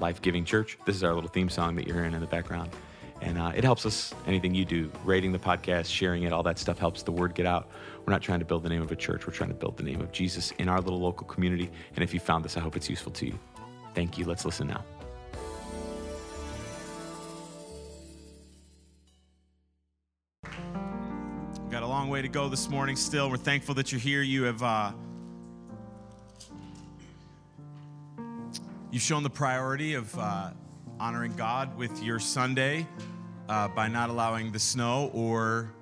life giving church. This is our little theme song that you're hearing in the background. And uh, it helps us, anything you do, rating the podcast, sharing it, all that stuff helps the word get out. We're not trying to build the name of a church, we're trying to build the name of Jesus in our little local community. And if you found this, I hope it's useful to you. Thank you. Let's listen now. We've got a long way to go this morning still. We're thankful that you're here. You have uh, you've shown the priority of uh, honoring God with your Sunday uh, by not allowing the snow or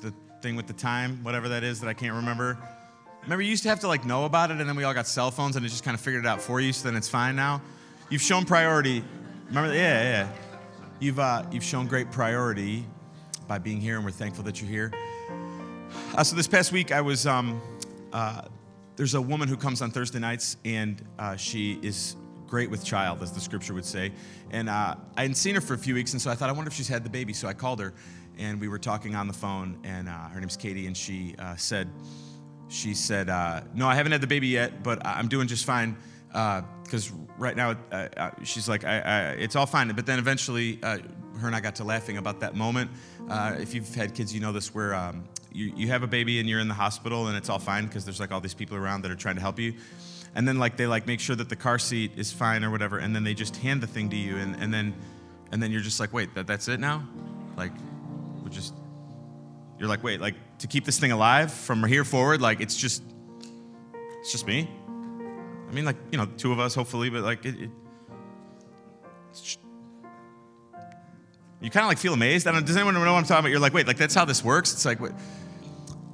the thing with the time, whatever that is that I can't remember. Remember, you used to have to like know about it, and then we all got cell phones, and it just kind of figured it out for you. So then it's fine now. You've shown priority. Remember, yeah, yeah. You've uh, you've shown great priority by being here, and we're thankful that you're here. Uh, so this past week, I was. Um, uh, there's a woman who comes on Thursday nights, and uh, she is great with child, as the scripture would say. And uh, I hadn't seen her for a few weeks, and so I thought, I wonder if she's had the baby. So I called her, and we were talking on the phone, and uh, her name's Katie, and she uh, said, she said, uh, no, I haven't had the baby yet, but I'm doing just fine. Because right now, uh, uh, she's like, I, I, it's all fine. But then eventually, uh, her and I got to laughing about that moment. Uh, if you've had kids, you know this, where um, you, you have a baby and you're in the hospital and it's all fine because there's like all these people around that are trying to help you. And then like they like make sure that the car seat is fine or whatever, and then they just hand the thing to you, and, and then and then you're just like, wait, that, that's it now? Like, we're just you're like, wait, like to keep this thing alive from here forward, like it's just it's just me. I mean, like you know, two of us hopefully, but like it. it just, you kind of like feel amazed. I don't. Does anyone know what I'm talking about? You're like, wait, like that's how this works. It's like, what?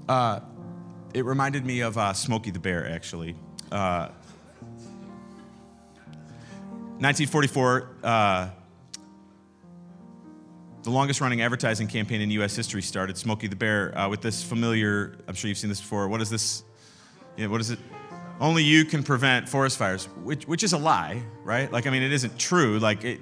Uh, it reminded me of uh, Smokey the Bear, actually. Uh, 1944. Uh, the longest running advertising campaign in US history started, Smokey the Bear, uh, with this familiar, I'm sure you've seen this before. What is this? Yeah, what is it? Only you can prevent forest fires, which, which is a lie, right? Like, I mean, it isn't true. Like, it,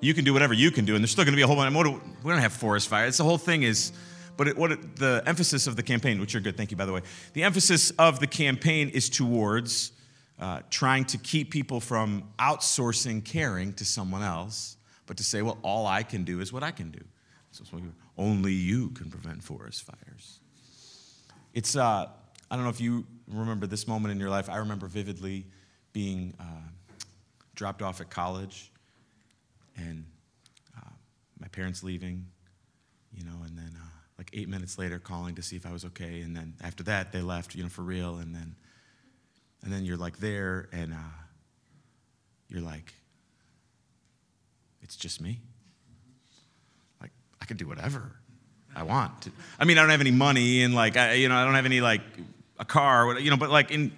you can do whatever you can do, and there's still going to be a whole bunch. Of. We don't have forest fires. The whole thing is, but it, what it, the emphasis of the campaign, which you're good, thank you by the way. The emphasis of the campaign is towards uh, trying to keep people from outsourcing caring to someone else, but to say, well, all I can do is what I can do. So only you can prevent forest fires. It's, uh, I don't know if you remember this moment in your life. I remember vividly being uh, dropped off at college and uh, my parents leaving, you know, and then uh, like eight minutes later calling to see if I was okay. And then after that, they left, you know, for real. And then, and then you're like there and uh, you're like, it's just me. Like, I can do whatever I want. To. I mean, I don't have any money and like, I, you know, I don't have any like a car, you know, but like in,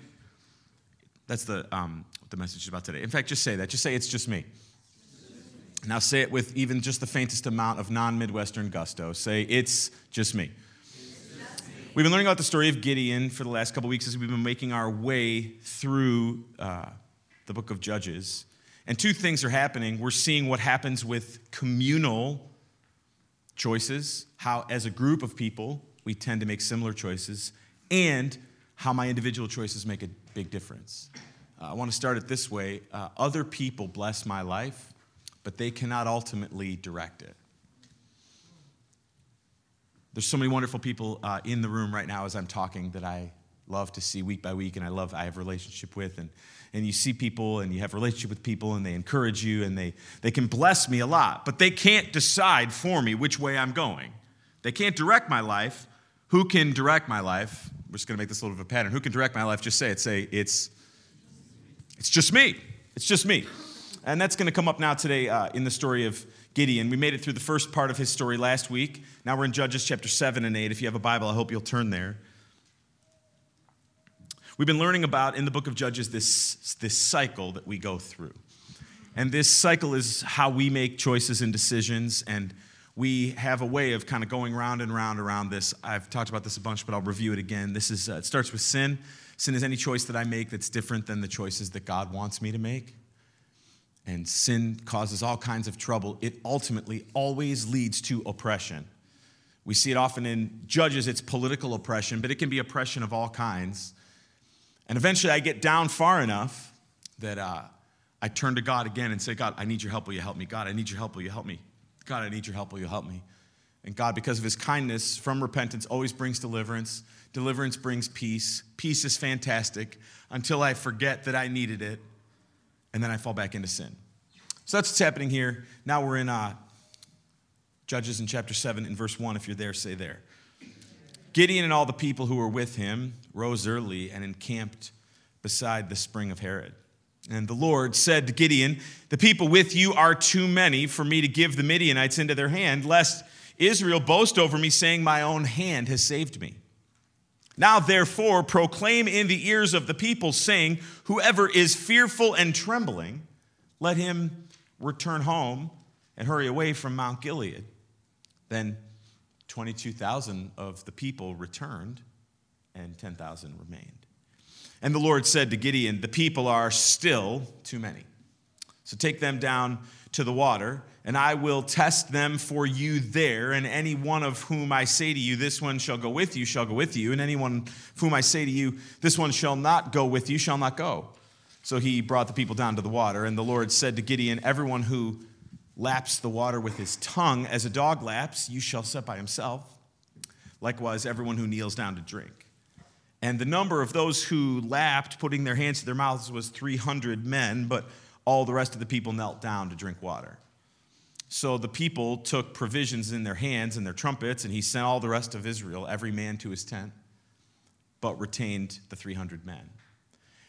that's the, um, the message is about today. In fact, just say that. Just say it's just me. Now say it with even just the faintest amount of non Midwestern gusto. Say, it's just me. We've been learning about the story of Gideon for the last couple weeks as we've been making our way through uh, the book of Judges. And two things are happening. We're seeing what happens with communal choices, how, as a group of people, we tend to make similar choices, and how my individual choices make a big difference. Uh, I want to start it this way uh, Other people bless my life but they cannot ultimately direct it. There's so many wonderful people uh, in the room right now as I'm talking that I love to see week by week and I love I have a relationship with and and you see people and you have a relationship with people and they encourage you and they they can bless me a lot but they can't decide for me which way I'm going. They can't direct my life. Who can direct my life? We're just going to make this a little bit of a pattern. Who can direct my life? Just say it. Say it's it's just me. It's just me. And that's going to come up now today uh, in the story of Gideon. We made it through the first part of his story last week. Now we're in Judges chapter 7 and 8. If you have a Bible, I hope you'll turn there. We've been learning about in the book of Judges this, this cycle that we go through. And this cycle is how we make choices and decisions. And we have a way of kind of going round and round around this. I've talked about this a bunch, but I'll review it again. This is, uh, it starts with sin. Sin is any choice that I make that's different than the choices that God wants me to make. And sin causes all kinds of trouble. It ultimately always leads to oppression. We see it often in judges, it's political oppression, but it can be oppression of all kinds. And eventually I get down far enough that uh, I turn to God again and say, God, I need your help. Will you help me? God, I need your help. Will you help me? God, I need your help. Will you help me? And God, because of his kindness from repentance, always brings deliverance. Deliverance brings peace. Peace is fantastic until I forget that I needed it, and then I fall back into sin. So that's what's happening here. Now we're in uh, Judges in chapter 7, in verse 1. If you're there, say there. Gideon and all the people who were with him rose early and encamped beside the spring of Harod. And the Lord said to Gideon, The people with you are too many for me to give the Midianites into their hand, lest Israel boast over me, saying, My own hand has saved me. Now, therefore, proclaim in the ears of the people, saying, Whoever is fearful and trembling, let him return home and hurry away from Mount Gilead. Then 22,000 of the people returned, and 10,000 remained. And the Lord said to Gideon, The people are still too many. So take them down to the water, and I will test them for you there. And any one of whom I say to you, This one shall go with you, shall go with you. And anyone whom I say to you, This one shall not go with you, shall not go. So he brought the people down to the water. And the Lord said to Gideon, Everyone who laps the water with his tongue as a dog laps, you shall set by himself. Likewise, everyone who kneels down to drink. And the number of those who lapped, putting their hands to their mouths, was 300 men, but all the rest of the people knelt down to drink water. So the people took provisions in their hands and their trumpets, and he sent all the rest of Israel, every man to his tent, but retained the 300 men.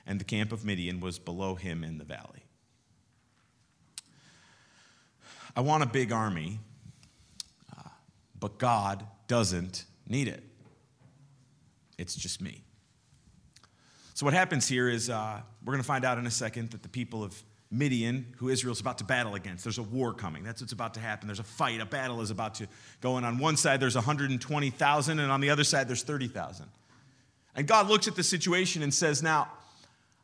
And the camp of Midian was below him in the valley. I want a big army, uh, but God doesn't need it. It's just me. So, what happens here is uh, we're going to find out in a second that the people of Midian, who Israel's about to battle against, there's a war coming. That's what's about to happen. There's a fight, a battle is about to go. And on one side, there's 120,000, and on the other side, there's 30,000. And God looks at the situation and says, Now,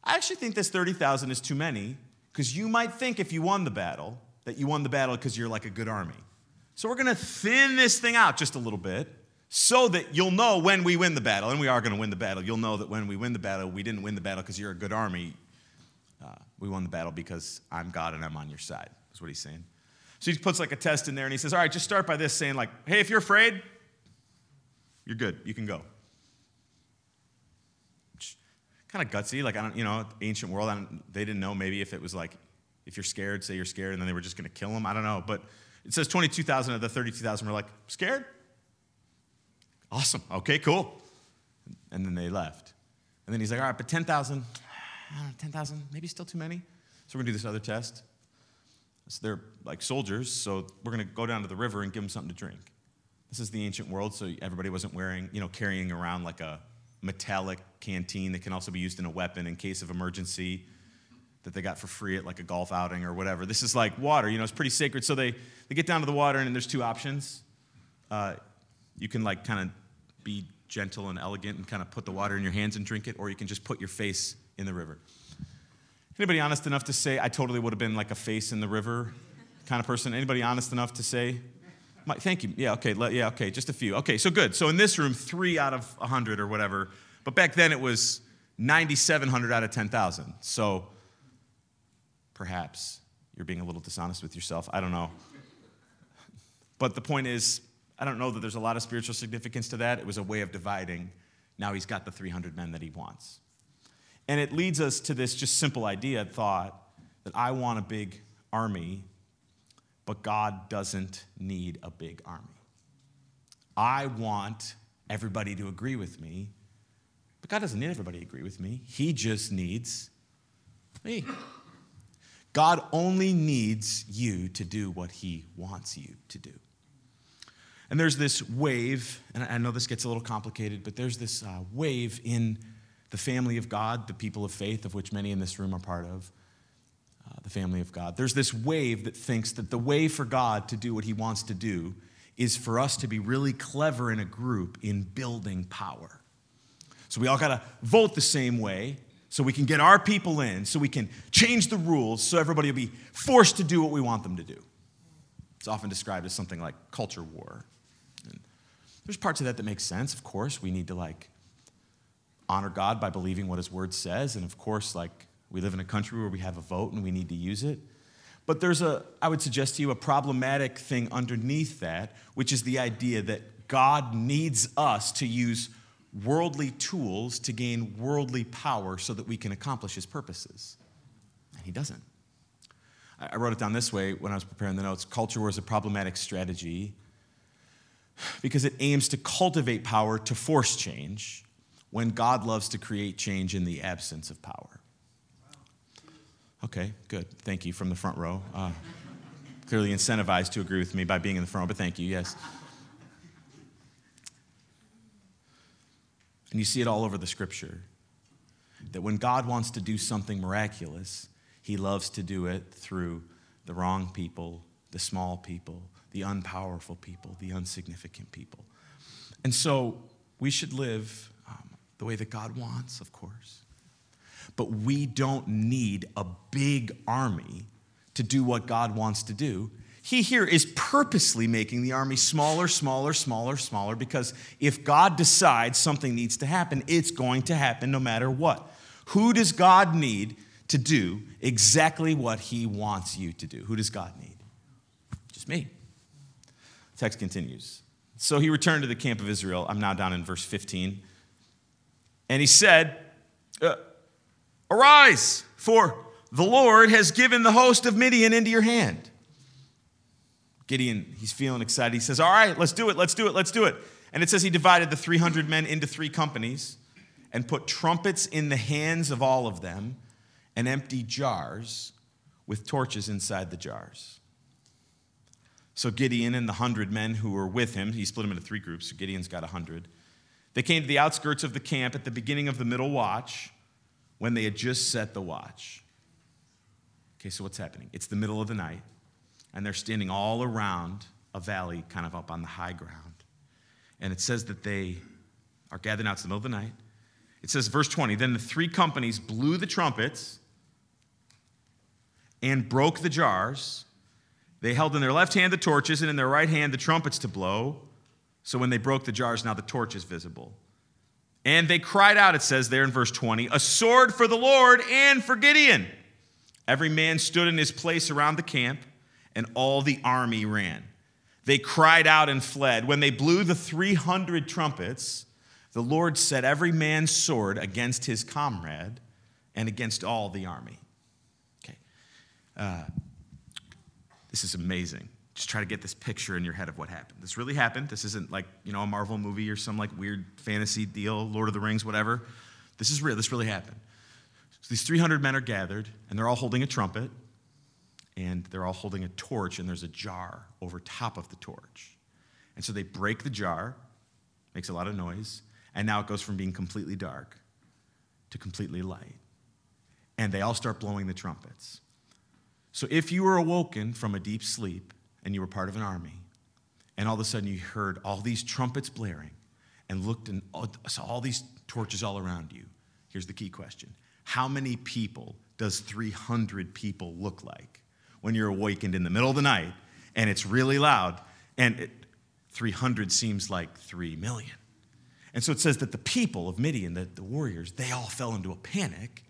I actually think this 30,000 is too many because you might think if you won the battle that you won the battle because you're like a good army. So we're going to thin this thing out just a little bit so that you'll know when we win the battle, and we are going to win the battle. You'll know that when we win the battle, we didn't win the battle because you're a good army. Uh, we won the battle because I'm God and I'm on your side, is what he's saying. So he puts like a test in there and he says, All right, just start by this saying, like, hey, if you're afraid, you're good. You can go. Kind of gutsy, like, I don't, you know, ancient world, they didn't know maybe if it was like, if you're scared, say you're scared, and then they were just going to kill him. I don't know. But it says 22,000 of the 32,000 were like, scared? Awesome. Okay, cool. And then they left. And then he's like, all right, but 10,000, 10,000, maybe still too many. So we're to do this other test. So they're like soldiers, so we're to go down to the river and give them something to drink. This is the ancient world, so everybody wasn't wearing, you know, carrying around like a metallic canteen that can also be used in a weapon in case of emergency that they got for free at like a golf outing or whatever. This is like water, you know, it's pretty sacred. So they, they get down to the water, and there's two options. Uh, you can like kind of be gentle and elegant and kind of put the water in your hands and drink it, or you can just put your face in the river. Anybody honest enough to say I totally would have been like a face in the river kind of person? Anybody honest enough to say? Thank you. Yeah, okay. Yeah, okay. Just a few. Okay, so good. So in this room, three out of 100 or whatever. But back then it was 9,700 out of 10,000. So perhaps you're being a little dishonest with yourself. I don't know. But the point is, I don't know that there's a lot of spiritual significance to that. It was a way of dividing. Now he's got the 300 men that he wants. And it leads us to this just simple idea, thought, that I want a big army, but God doesn't need a big army. I want everybody to agree with me, but God doesn't need everybody to agree with me. He just needs me. God only needs you to do what He wants you to do. And there's this wave, and I know this gets a little complicated, but there's this uh, wave in the family of God, the people of faith, of which many in this room are part of, uh, the family of God. There's this wave that thinks that the way for God to do what he wants to do is for us to be really clever in a group in building power. So we all got to vote the same way so we can get our people in, so we can change the rules so everybody will be forced to do what we want them to do. It's often described as something like culture war. And there's parts of that that make sense, of course. We need to like honor God by believing what his word says, and of course, like we live in a country where we have a vote and we need to use it. But there's a, I would suggest to you, a problematic thing underneath that, which is the idea that God needs us to use worldly tools to gain worldly power so that we can accomplish his purposes. And he doesn't. I wrote it down this way when I was preparing the notes culture war is a problematic strategy because it aims to cultivate power to force change when God loves to create change in the absence of power. Okay, good. Thank you from the front row. Uh, clearly incentivized to agree with me by being in the front row, but thank you, yes. And you see it all over the scripture that when God wants to do something miraculous, he loves to do it through the wrong people, the small people, the unpowerful people, the insignificant people. And so we should live the way that God wants, of course. But we don't need a big army to do what God wants to do. He here is purposely making the army smaller, smaller, smaller, smaller, because if God decides something needs to happen, it's going to happen no matter what. Who does God need to do exactly what he wants you to do? Who does God need? Just me. Text continues. So he returned to the camp of Israel. I'm now down in verse 15. And he said, uh, Arise, for the Lord has given the host of Midian into your hand. Gideon, he's feeling excited. He says, All right, let's do it, let's do it, let's do it. And it says he divided the 300 men into three companies and put trumpets in the hands of all of them and empty jars with torches inside the jars. So Gideon and the hundred men who were with him, he split them into three groups. So Gideon's got a hundred. They came to the outskirts of the camp at the beginning of the middle watch when they had just set the watch. Okay, so what's happening? It's the middle of the night and they're standing all around a valley, kind of up on the high ground. And it says that they are gathered out. It's the middle of the night. It says, verse 20, then the three companies blew the trumpets and broke the jars. They held in their left hand the torches and in their right hand the trumpets to blow. So when they broke the jars, now the torch is visible. And they cried out, it says there in verse 20, a sword for the Lord and for Gideon. Every man stood in his place around the camp and all the army ran. They cried out and fled. When they blew the 300 trumpets, the Lord set every man's sword against his comrade and against all the army. Okay. Uh, this is amazing. Just try to get this picture in your head of what happened. This really happened. This isn't like, you know, a Marvel movie or some like weird fantasy deal, Lord of the Rings, whatever. This is real. This really happened. So these 300 men are gathered, and they're all holding a trumpet and they're all holding a torch, and there's a jar over top of the torch. And so they break the jar, makes a lot of noise, and now it goes from being completely dark to completely light. And they all start blowing the trumpets. So if you were awoken from a deep sleep and you were part of an army, and all of a sudden you heard all these trumpets blaring and looked and saw all these torches all around you, here's the key question How many people does 300 people look like? when you're awakened in the middle of the night and it's really loud. And it, 300 seems like 3 million. And so it says that the people of Midian, the, the warriors, they all fell into a panic.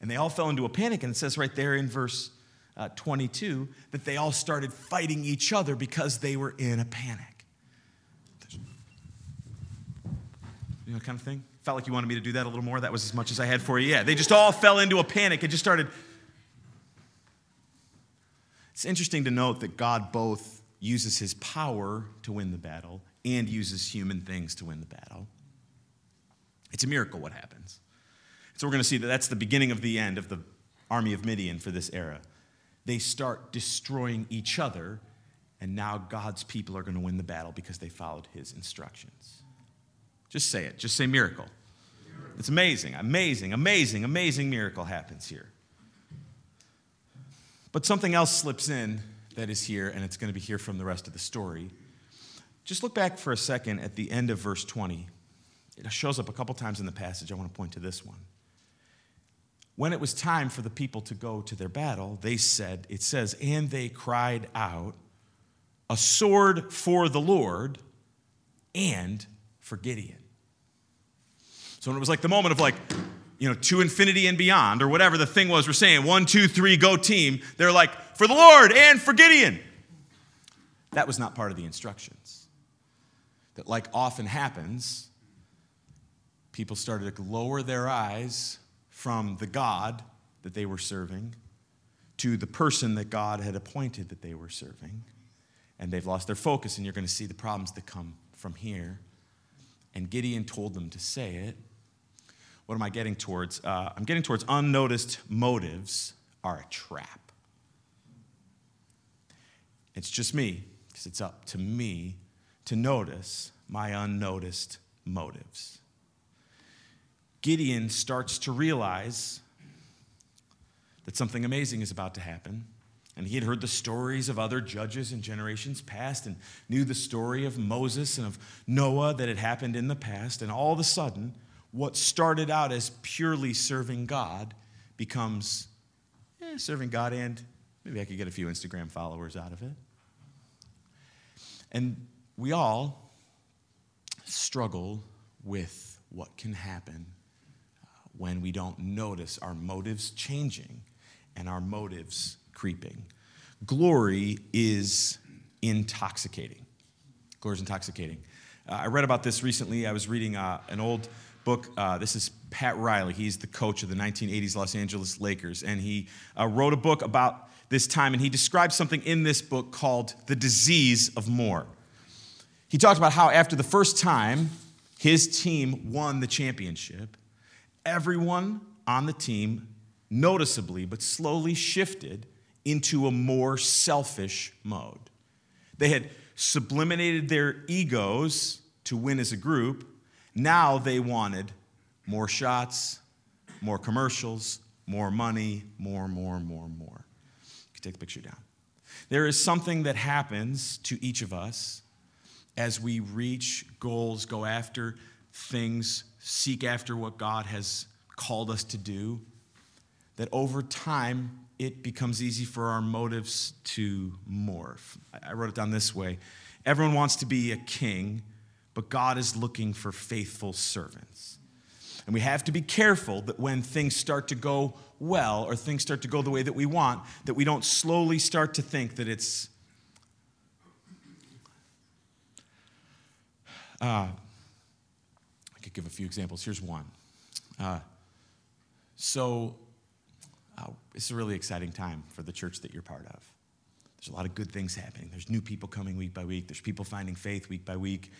And they all fell into a panic. And it says right there in verse uh, 22 that they all started fighting each other because they were in a panic. You know, kind of thing? Felt like you wanted me to do that a little more. That was as much as I had for you. Yeah, they just all fell into a panic and just started it's interesting to note that God both uses his power to win the battle and uses human things to win the battle. It's a miracle what happens. So we're going to see that that's the beginning of the end of the army of Midian for this era. They start destroying each other, and now God's people are going to win the battle because they followed his instructions. Just say it. Just say miracle. It's amazing, amazing, amazing, amazing miracle happens here. But something else slips in that is here, and it's going to be here from the rest of the story. Just look back for a second at the end of verse 20. It shows up a couple times in the passage. I want to point to this one. When it was time for the people to go to their battle, they said, it says, and they cried out, a sword for the Lord and for Gideon. So when it was like the moment of like, you know, to infinity and beyond, or whatever the thing was we're saying, one, two, three, go team, they're like, for the Lord and for Gideon. That was not part of the instructions. That, like often happens, people started to lower their eyes from the God that they were serving to the person that God had appointed that they were serving. And they've lost their focus, and you're going to see the problems that come from here. And Gideon told them to say it. What am I getting towards? Uh, I'm getting towards unnoticed motives are a trap. It's just me, because it's up to me to notice my unnoticed motives. Gideon starts to realize that something amazing is about to happen. And he had heard the stories of other judges in generations past and knew the story of Moses and of Noah that had happened in the past. And all of a sudden, what started out as purely serving God becomes eh, serving God and maybe I could get a few Instagram followers out of it. And we all struggle with what can happen when we don't notice our motives changing and our motives creeping. Glory is intoxicating. Glory is intoxicating. Uh, I read about this recently. I was reading uh, an old book. Uh, this is Pat Riley. He's the coach of the 1980s Los Angeles Lakers. And he uh, wrote a book about this time, and he describes something in this book called The Disease of More. He talked about how after the first time his team won the championship, everyone on the team noticeably but slowly shifted into a more selfish mode. They had sublimated their egos to win as a group. Now they wanted more shots, more commercials, more money, more, more, more, more. You can take the picture down. There is something that happens to each of us as we reach goals, go after things, seek after what God has called us to do, that over time it becomes easy for our motives to morph. I wrote it down this way Everyone wants to be a king, but God is looking for faithful servants. And we have to be careful that when things start to go well or things start to go the way that we want, that we don't slowly start to think that it's. Uh, give a few examples. Here's one. Uh, so, uh, it's a really exciting time for the church that you're part of. There's a lot of good things happening. There's new people coming week by week, there's people finding faith week by week.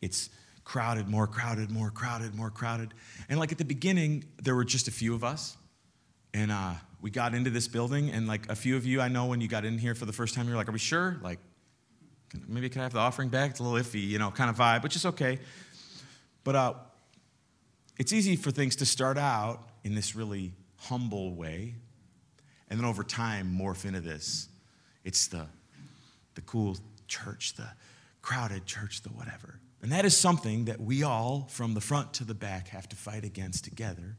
It's crowded, more crowded, more crowded, more crowded. And like at the beginning, there were just a few of us. And uh, we got into this building, and like a few of you I know when you got in here for the first time, you're like, Are we sure? Like, maybe can I have the offering back? It's a little iffy, you know, kind of vibe, which is okay. But uh, it's easy for things to start out in this really humble way, and then over time morph into this. It's the, the cool church, the crowded church, the whatever. And that is something that we all, from the front to the back, have to fight against together.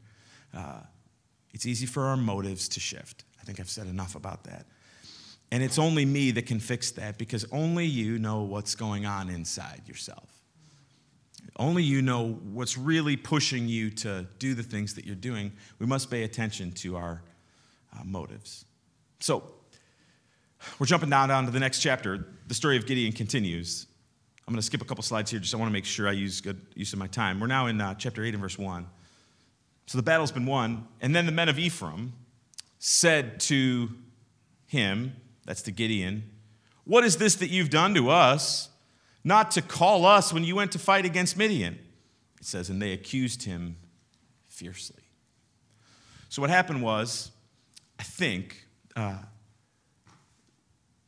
Uh, it's easy for our motives to shift. I think I've said enough about that. And it's only me that can fix that because only you know what's going on inside yourself. Only you know what's really pushing you to do the things that you're doing. We must pay attention to our uh, motives. So, we're jumping down, down to the next chapter. The story of Gideon continues. I'm going to skip a couple slides here, just I want to make sure I use good use of my time. We're now in uh, chapter 8 and verse 1. So the battle's been won. And then the men of Ephraim said to him, that's to Gideon, What is this that you've done to us? Not to call us when you went to fight against Midian. It says, and they accused him fiercely. So what happened was, I think, uh,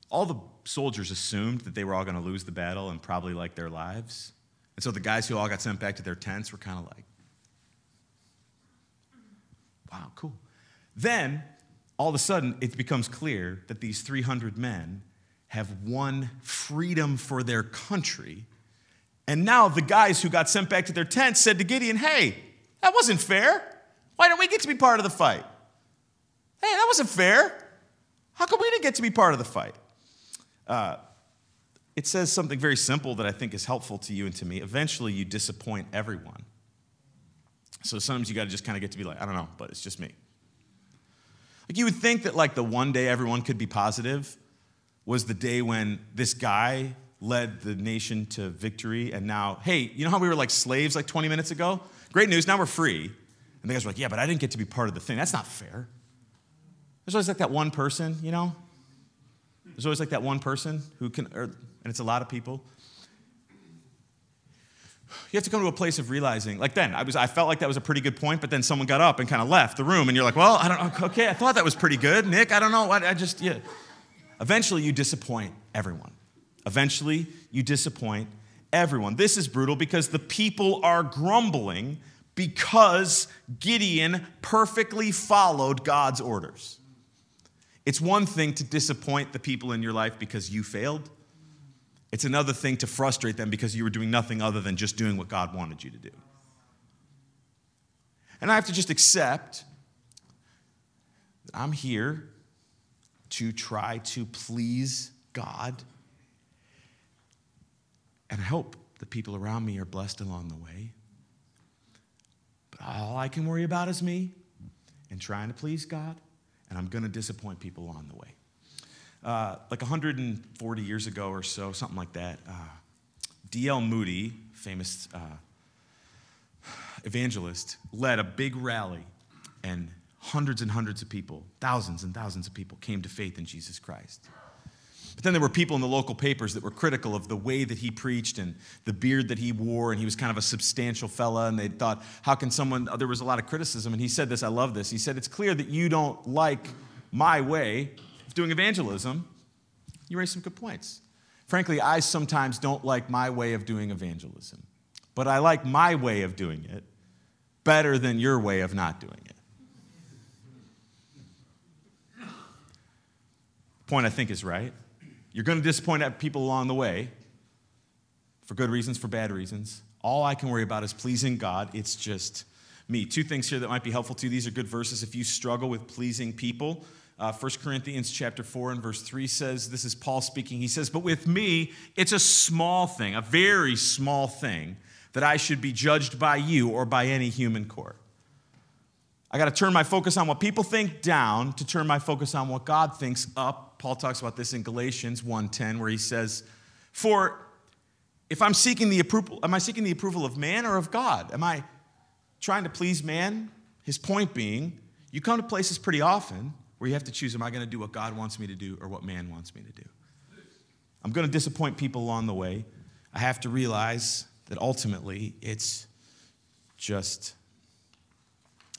all the soldiers assumed that they were all going to lose the battle and probably like their lives. And so the guys who all got sent back to their tents were kind of like, wow, cool. Then all of a sudden it becomes clear that these 300 men have won freedom for their country. And now the guys who got sent back to their tents said to Gideon, Hey, that wasn't fair. Why don't we get to be part of the fight? Hey, that wasn't fair. How come we didn't get to be part of the fight? Uh, it says something very simple that I think is helpful to you and to me. Eventually, you disappoint everyone. So sometimes you got to just kind of get to be like, I don't know, but it's just me. Like you would think that like the one day everyone could be positive was the day when this guy led the nation to victory and now, hey, you know how we were like slaves like 20 minutes ago? Great news, now we're free. And the guys were like, yeah, but I didn't get to be part of the thing. That's not fair. There's always like that one person, you know? There's always like that one person who can, or, and it's a lot of people. You have to come to a place of realizing, like then, I, was, I felt like that was a pretty good point, but then someone got up and kind of left the room, and you're like, well, I don't okay, I thought that was pretty good. Nick, I don't know, I, I just, yeah. Eventually, you disappoint everyone. Eventually, you disappoint everyone. This is brutal because the people are grumbling because Gideon perfectly followed God's orders. It's one thing to disappoint the people in your life because you failed. It's another thing to frustrate them because you were doing nothing other than just doing what God wanted you to do. And I have to just accept that I'm here to try to please God. And I hope the people around me are blessed along the way. But all I can worry about is me and trying to please God and I'm going to disappoint people along the way. Uh, like 140 years ago or so, something like that, uh, D.L. Moody, famous uh, evangelist, led a big rally, and hundreds and hundreds of people, thousands and thousands of people, came to faith in Jesus Christ. But then there were people in the local papers that were critical of the way that he preached and the beard that he wore, and he was kind of a substantial fella, and they thought, how can someone, there was a lot of criticism, and he said this, I love this. He said, It's clear that you don't like my way of doing evangelism. You raised some good points. Frankly, I sometimes don't like my way of doing evangelism, but I like my way of doing it better than your way of not doing it. Point I think is right. You're going to disappoint people along the way for good reasons, for bad reasons. All I can worry about is pleasing God. It's just me. Two things here that might be helpful to you. These are good verses if you struggle with pleasing people. Uh, 1 Corinthians chapter 4 and verse 3 says, this is Paul speaking. He says, But with me, it's a small thing, a very small thing, that I should be judged by you or by any human court. I got to turn my focus on what people think down to turn my focus on what God thinks up. Paul talks about this in Galatians 1:10 where he says, "For if I'm seeking the approval, am I seeking the approval of man or of God? Am I trying to please man?" His point being, you come to places pretty often where you have to choose am I going to do what God wants me to do or what man wants me to do? I'm going to disappoint people along the way. I have to realize that ultimately it's just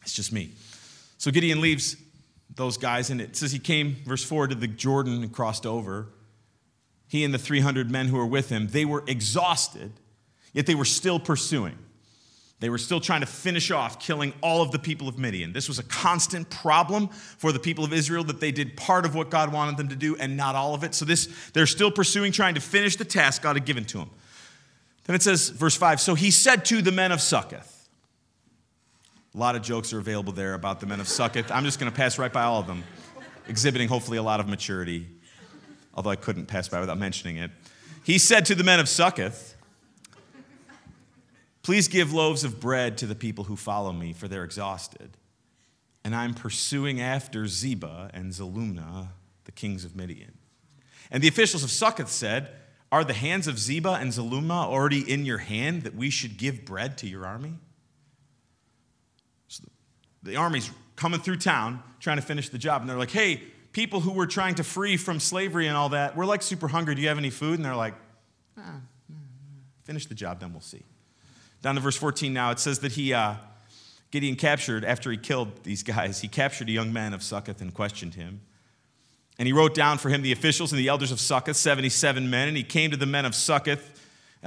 it's just me. So Gideon leaves those guys, and it says he came, verse 4, to the Jordan and crossed over. He and the 300 men who were with him, they were exhausted, yet they were still pursuing. They were still trying to finish off killing all of the people of Midian. This was a constant problem for the people of Israel that they did part of what God wanted them to do and not all of it. So this they're still pursuing trying to finish the task God had given to them. Then it says verse 5, so he said to the men of Succoth, a lot of jokes are available there about the men of Succoth. I'm just going to pass right by all of them, exhibiting hopefully a lot of maturity, although I couldn't pass by without mentioning it. He said to the men of Succoth, Please give loaves of bread to the people who follow me, for they're exhausted. And I'm pursuing after Zebah and Zalmunna, the kings of Midian. And the officials of Succoth said, Are the hands of Zebah and Zalmunna already in your hand that we should give bread to your army? The army's coming through town trying to finish the job. And they're like, hey, people who were trying to free from slavery and all that, we're like super hungry. Do you have any food? And they're like, ah, finish the job, then we'll see. Down to verse 14 now, it says that he, uh, Gideon captured, after he killed these guys, he captured a young man of Succoth and questioned him. And he wrote down for him the officials and the elders of Succoth, 77 men. And he came to the men of Succoth.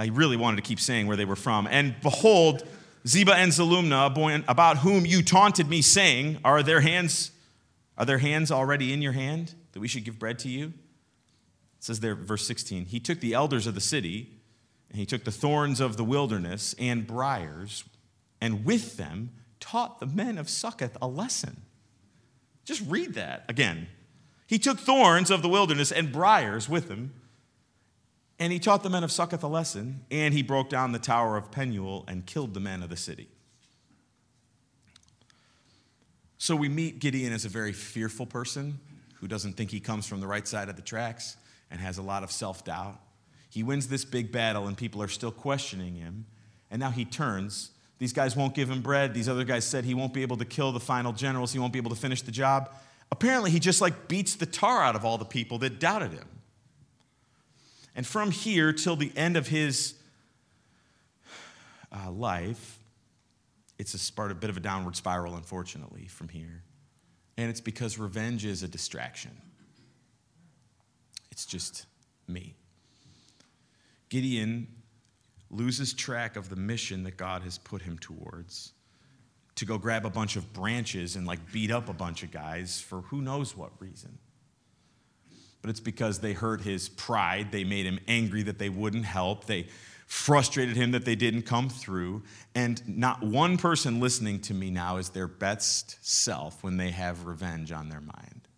He really wanted to keep saying where they were from. And behold, Zebah and Zalmunna, about whom you taunted me, saying, Are their hands Are there hands already in your hand that we should give bread to you? It says there, verse 16, he took the elders of the city, and he took the thorns of the wilderness and briars, and with them taught the men of Succoth a lesson. Just read that again. He took thorns of the wilderness and briars with him, and he taught the men of Succoth a lesson, and he broke down the tower of Penuel and killed the men of the city. So we meet Gideon as a very fearful person who doesn't think he comes from the right side of the tracks and has a lot of self doubt. He wins this big battle, and people are still questioning him. And now he turns. These guys won't give him bread. These other guys said he won't be able to kill the final generals, he won't be able to finish the job. Apparently, he just like beats the tar out of all the people that doubted him. And from here till the end of his uh, life, it's a, a bit of a downward spiral, unfortunately, from here. And it's because revenge is a distraction. It's just me. Gideon loses track of the mission that God has put him towards to go grab a bunch of branches and like beat up a bunch of guys for who knows what reason. But it's because they hurt his pride. They made him angry that they wouldn't help. They frustrated him that they didn't come through. And not one person listening to me now is their best self when they have revenge on their mind.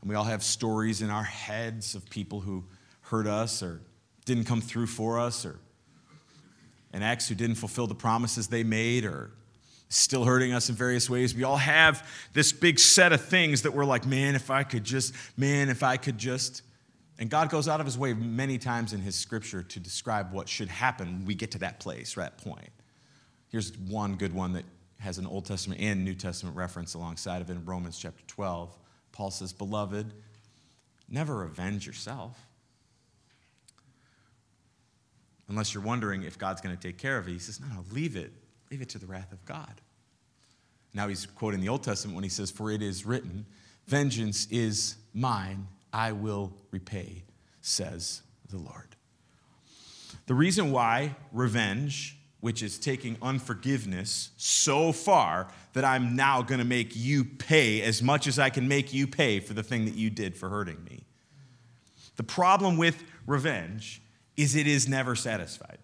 And we all have stories in our heads of people who hurt us or didn't come through for us or an ex who didn't fulfill the promises they made or still hurting us in various ways. We all have this big set of things that we're like, man, if I could just, man, if I could just. And God goes out of his way many times in his scripture to describe what should happen when we get to that place that point. Here's one good one that has an Old Testament and New Testament reference alongside of it in Romans chapter 12. Paul says, Beloved, never avenge yourself. Unless you're wondering if God's going to take care of it. He says, No, no, leave it. Leave it to the wrath of God. Now he's quoting the Old Testament when he says, For it is written, Vengeance is mine, I will repay, says the Lord. The reason why revenge, which is taking unforgiveness so far that I'm now going to make you pay as much as I can make you pay for the thing that you did for hurting me. The problem with revenge is it is never satisfied.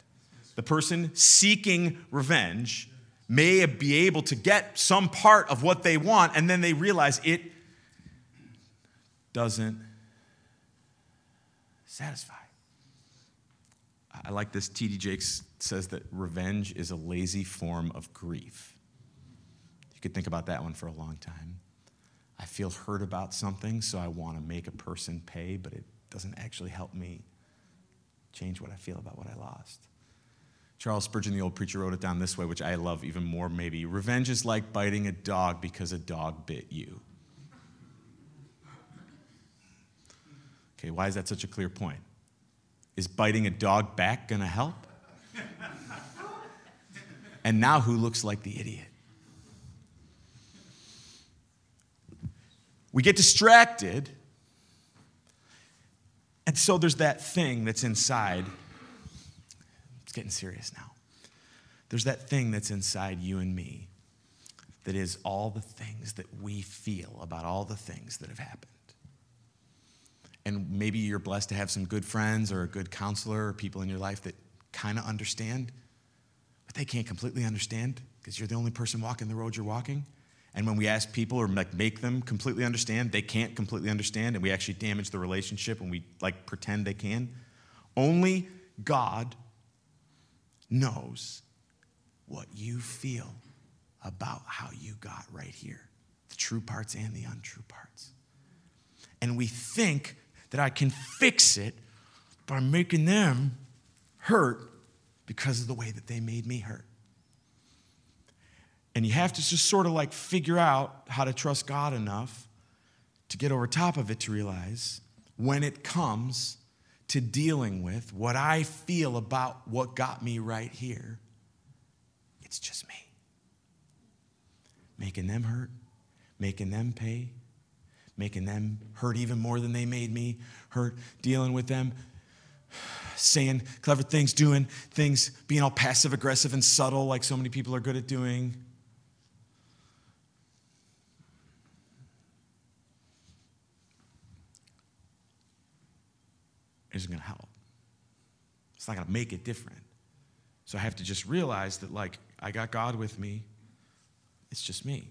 The person seeking revenge may be able to get some part of what they want, and then they realize it doesn't satisfy. I like this. T.D. Jakes says that revenge is a lazy form of grief. You could think about that one for a long time. I feel hurt about something, so I want to make a person pay, but it doesn't actually help me change what I feel about what I lost. Charles Spurgeon, the old preacher, wrote it down this way, which I love even more, maybe. Revenge is like biting a dog because a dog bit you. Okay, why is that such a clear point? Is biting a dog back going to help? And now who looks like the idiot? We get distracted. And so there's that thing that's inside. Getting serious now. There's that thing that's inside you and me that is all the things that we feel about all the things that have happened. And maybe you're blessed to have some good friends or a good counselor or people in your life that kind of understand, but they can't completely understand because you're the only person walking the road you're walking. And when we ask people or like make them completely understand, they can't completely understand, and we actually damage the relationship when we like pretend they can. Only God knows what you feel about how you got right here the true parts and the untrue parts. And we think that I can fix it by making them hurt because of the way that they made me hurt. And you have to just sort of like figure out how to trust God enough to get over top of it to realize when it comes to dealing with what I feel about what got me right here, it's just me. Making them hurt, making them pay, making them hurt even more than they made me hurt, dealing with them, saying clever things, doing things, being all passive aggressive and subtle like so many people are good at doing. Isn't going to help. It's not going to make it different. So I have to just realize that, like, I got God with me. It's just me.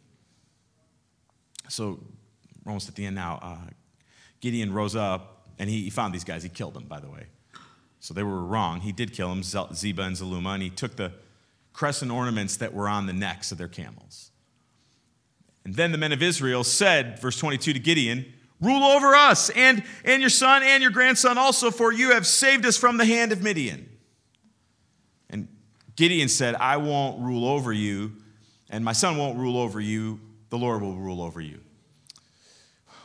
So we're almost at the end now. Uh, Gideon rose up and he, he found these guys. He killed them, by the way. So they were wrong. He did kill them, Zebah and Zalmunna, and he took the crescent ornaments that were on the necks of their camels. And then the men of Israel said, verse 22 to Gideon, Rule over us and, and your son and your grandson also, for you have saved us from the hand of Midian. And Gideon said, I won't rule over you, and my son won't rule over you. The Lord will rule over you.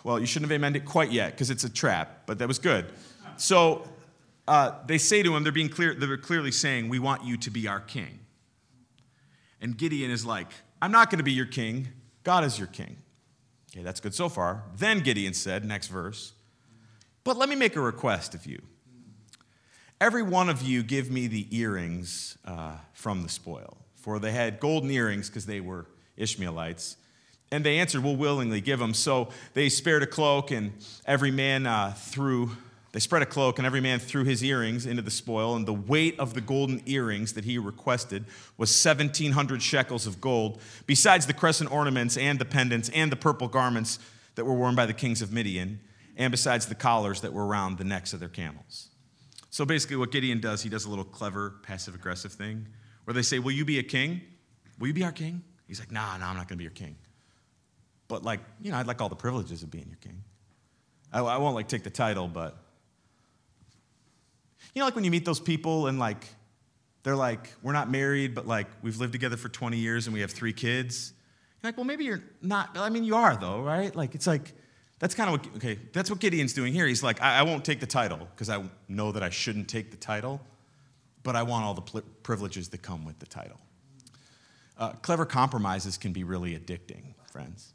Well, you shouldn't have amended it quite yet because it's a trap, but that was good. So uh, they say to him, they're being clear, they're clearly saying, We want you to be our king. And Gideon is like, I'm not going to be your king. God is your king. Okay, that's good so far. Then Gideon said, next verse, But let me make a request of you. Every one of you give me the earrings uh, from the spoil. For they had golden earrings because they were Ishmaelites. And they answered, We'll willingly give them. So they spared a cloak, and every man uh, threw they spread a cloak, and every man threw his earrings into the spoil, and the weight of the golden earrings that he requested was 1,700 shekels of gold, besides the crescent ornaments and the pendants and the purple garments that were worn by the kings of Midian, and besides the collars that were around the necks of their camels. So basically, what Gideon does, he does a little clever passive aggressive thing where they say, Will you be a king? Will you be our king? He's like, Nah, nah, I'm not going to be your king. But, like, you know, I'd like all the privileges of being your king. I, I won't, like, take the title, but you know, like when you meet those people and like, they're like, we're not married, but like, we've lived together for 20 years and we have three kids. You're like, well, maybe you're not. I mean, you are though, right? Like, it's like, that's kind of what, okay, that's what Gideon's doing here. He's like, I, I won't take the title because I know that I shouldn't take the title, but I want all the pl- privileges that come with the title. Uh, clever compromises can be really addicting, friends.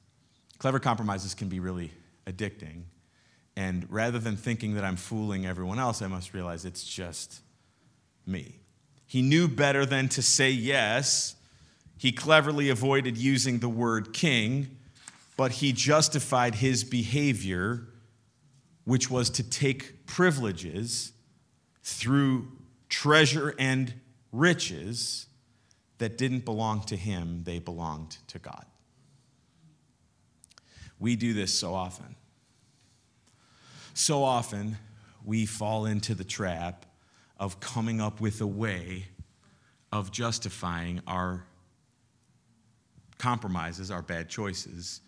Clever compromises can be really addicting. And rather than thinking that I'm fooling everyone else, I must realize it's just me. He knew better than to say yes. He cleverly avoided using the word king, but he justified his behavior, which was to take privileges through treasure and riches that didn't belong to him, they belonged to God. We do this so often. So often, we fall into the trap of coming up with a way of justifying our compromises, our bad choices,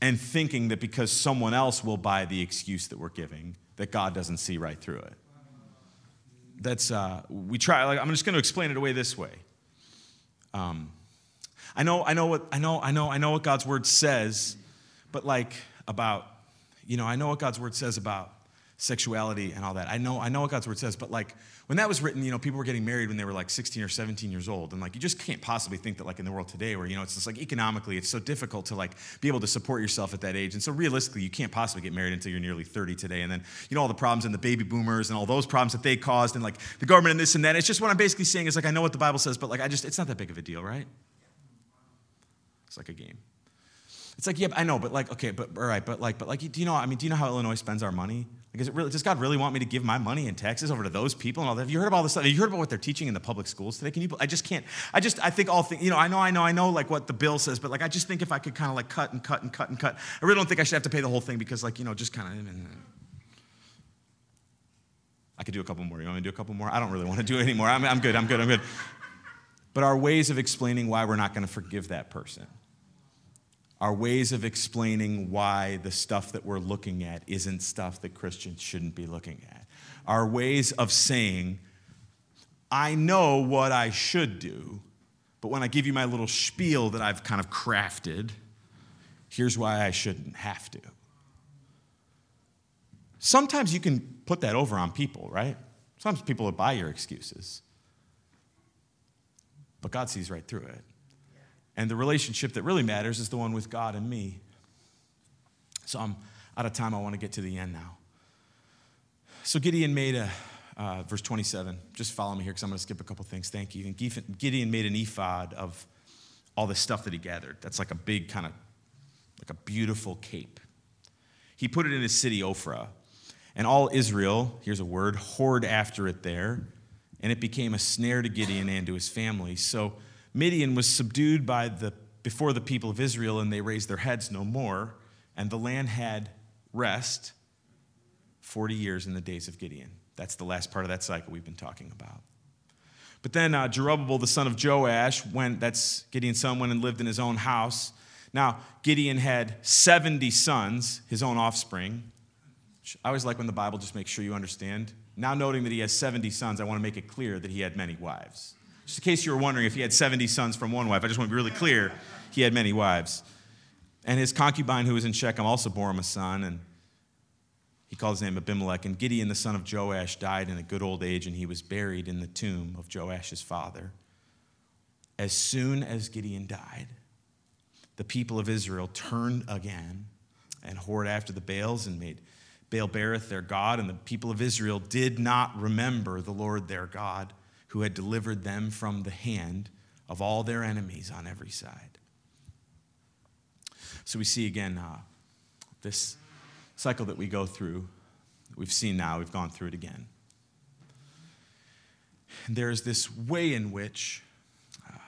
and thinking that because someone else will buy the excuse that we're giving, that God doesn't see right through it. That's, uh, we try, like, I'm just going to explain it away this way. Um, I know, I know what, I know, I know, I know what God's word says, but like about you know, I know what God's word says about sexuality and all that. I know, I know what God's word says, but like when that was written, you know, people were getting married when they were like 16 or 17 years old. And like you just can't possibly think that like in the world today where, you know, it's just like economically it's so difficult to like be able to support yourself at that age. And so realistically, you can't possibly get married until you're nearly 30 today. And then, you know, all the problems and the baby boomers and all those problems that they caused and like the government and this and that. It's just what I'm basically saying is like I know what the Bible says, but like I just it's not that big of a deal, right? It's like a game. It's like, yeah, I know, but like, okay, but all right, but like, but like, do you know? I mean, do you know how Illinois spends our money? Like, is it really, does God really want me to give my money in Texas over to those people and all that? Have you heard about all this stuff? Have you heard about what they're teaching in the public schools today? Can you? I just can't. I just, I think all things. You know, I know, I know, I know, like what the bill says, but like, I just think if I could kind of like cut and cut and cut and cut, I really don't think I should have to pay the whole thing because, like, you know, just kind of. I could do a couple more. You want me to do a couple more? I don't really want to do any more. I'm, I'm good. I'm good. I'm good. But our ways of explaining why we're not going to forgive that person our ways of explaining why the stuff that we're looking at isn't stuff that Christians shouldn't be looking at. Our ways of saying, I know what I should do, but when I give you my little spiel that I've kind of crafted, here's why I shouldn't have to. Sometimes you can put that over on people, right? Sometimes people will buy your excuses. But God sees right through it. And the relationship that really matters is the one with God and me. So I'm out of time. I want to get to the end now. So Gideon made a, uh, verse 27. Just follow me here because I'm going to skip a couple things. Thank you. And Gideon made an ephod of all the stuff that he gathered. That's like a big kind of, like a beautiful cape. He put it in his city, Ophrah. And all Israel, here's a word, whored after it there, and it became a snare to Gideon and to his family. So Midian was subdued by the, before the people of Israel, and they raised their heads no more, and the land had rest 40 years in the days of Gideon. That's the last part of that cycle we've been talking about. But then uh, Jerubbaal, the son of Joash, went, that's Gideon's son, went and lived in his own house. Now, Gideon had 70 sons, his own offspring. I always like when the Bible just makes sure you understand. Now, noting that he has 70 sons, I want to make it clear that he had many wives. Just in case you were wondering if he had 70 sons from one wife, I just want to be really clear he had many wives. And his concubine, who was in Shechem, also bore him a son, and he called his name Abimelech. And Gideon, the son of Joash, died in a good old age, and he was buried in the tomb of Joash's father. As soon as Gideon died, the people of Israel turned again and whored after the Baals and made Baal Berith their God. And the people of Israel did not remember the Lord their God, who had delivered them from the hand of all their enemies on every side. So we see again uh, this cycle that we go through. We've seen now, we've gone through it again. And there's this way in which uh,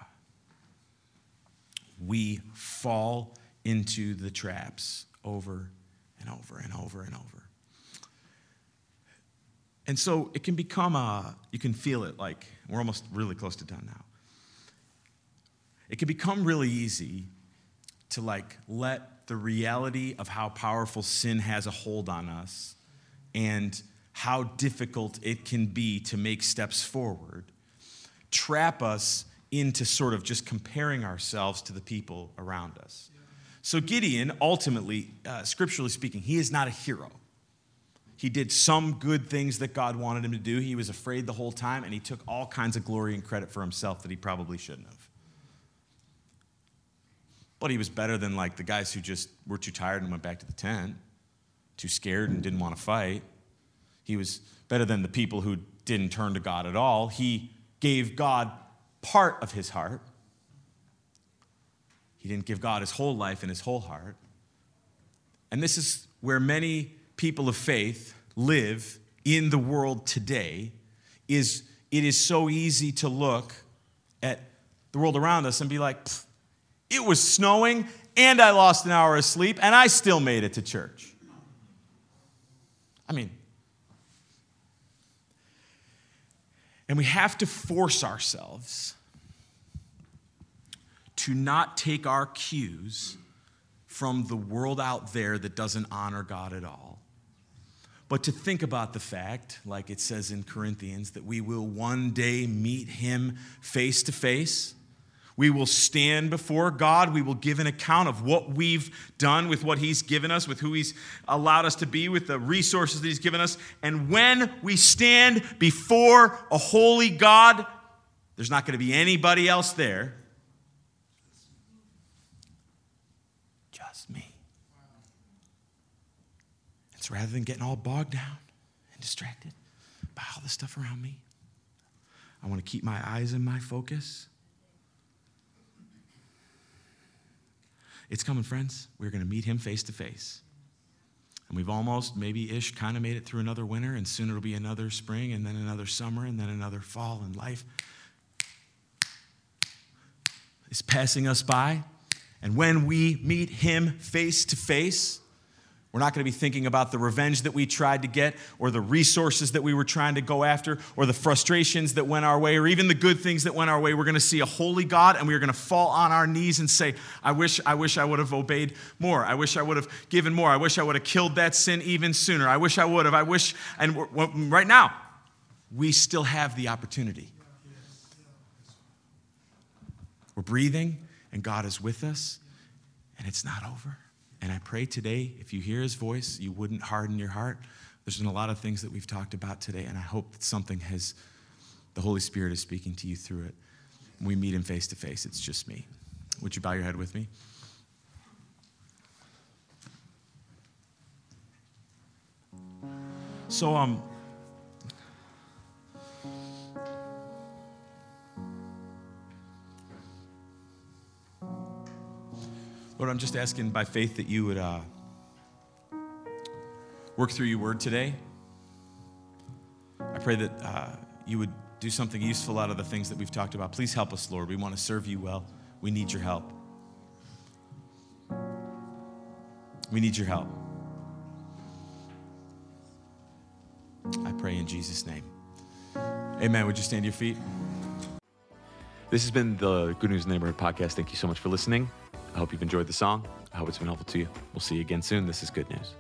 we fall into the traps over and over and over and over. And so it can become a, you can feel it like, we're almost really close to done now. It can become really easy to like let the reality of how powerful sin has a hold on us and how difficult it can be to make steps forward trap us into sort of just comparing ourselves to the people around us. So, Gideon, ultimately, uh, scripturally speaking, he is not a hero. He did some good things that God wanted him to do. He was afraid the whole time, and he took all kinds of glory and credit for himself that he probably shouldn't have. But he was better than like the guys who just were too tired and went back to the tent, too scared and didn't want to fight. He was better than the people who didn't turn to God at all. He gave God part of his heart. He didn't give God his whole life and his whole heart. And this is where many people of faith live in the world today is it is so easy to look at the world around us and be like, it was snowing, and I lost an hour of sleep, and I still made it to church. I mean, and we have to force ourselves to not take our cues from the world out there that doesn't honor God at all, but to think about the fact, like it says in Corinthians, that we will one day meet Him face to face we will stand before God. We will give an account of what we've done with what He's given us, with who He's allowed us to be, with the resources that He's given us. And when we stand before a holy God, there's not going to be anybody else there. Just me. And so rather than getting all bogged down and distracted by all the stuff around me, I want to keep my eyes and my focus It's coming, friends. We're going to meet him face to face. And we've almost, maybe ish, kind of made it through another winter, and soon it'll be another spring, and then another summer, and then another fall, and life is passing us by. And when we meet him face to face, we're not going to be thinking about the revenge that we tried to get, or the resources that we were trying to go after, or the frustrations that went our way, or even the good things that went our way. We're going to see a holy God, and we are going to fall on our knees and say, I wish, I wish I would have obeyed more. I wish I would have given more. I wish I would have killed that sin even sooner. I wish I would have. I wish, and right now, we still have the opportunity. We're breathing, and God is with us, and it's not over. And I pray today, if you hear his voice, you wouldn't harden your heart. There's been a lot of things that we've talked about today, and I hope that something has, the Holy Spirit is speaking to you through it. We meet him face to face. It's just me. Would you bow your head with me? So, um, Lord, I'm just asking by faith that you would uh, work through your word today. I pray that uh, you would do something useful out of the things that we've talked about. Please help us, Lord. We want to serve you well. We need your help. We need your help. I pray in Jesus' name. Amen. Would you stand to your feet? This has been the Good News Neighborhood podcast. Thank you so much for listening. I hope you've enjoyed the song. I hope it's been helpful to you. We'll see you again soon. This is Good News.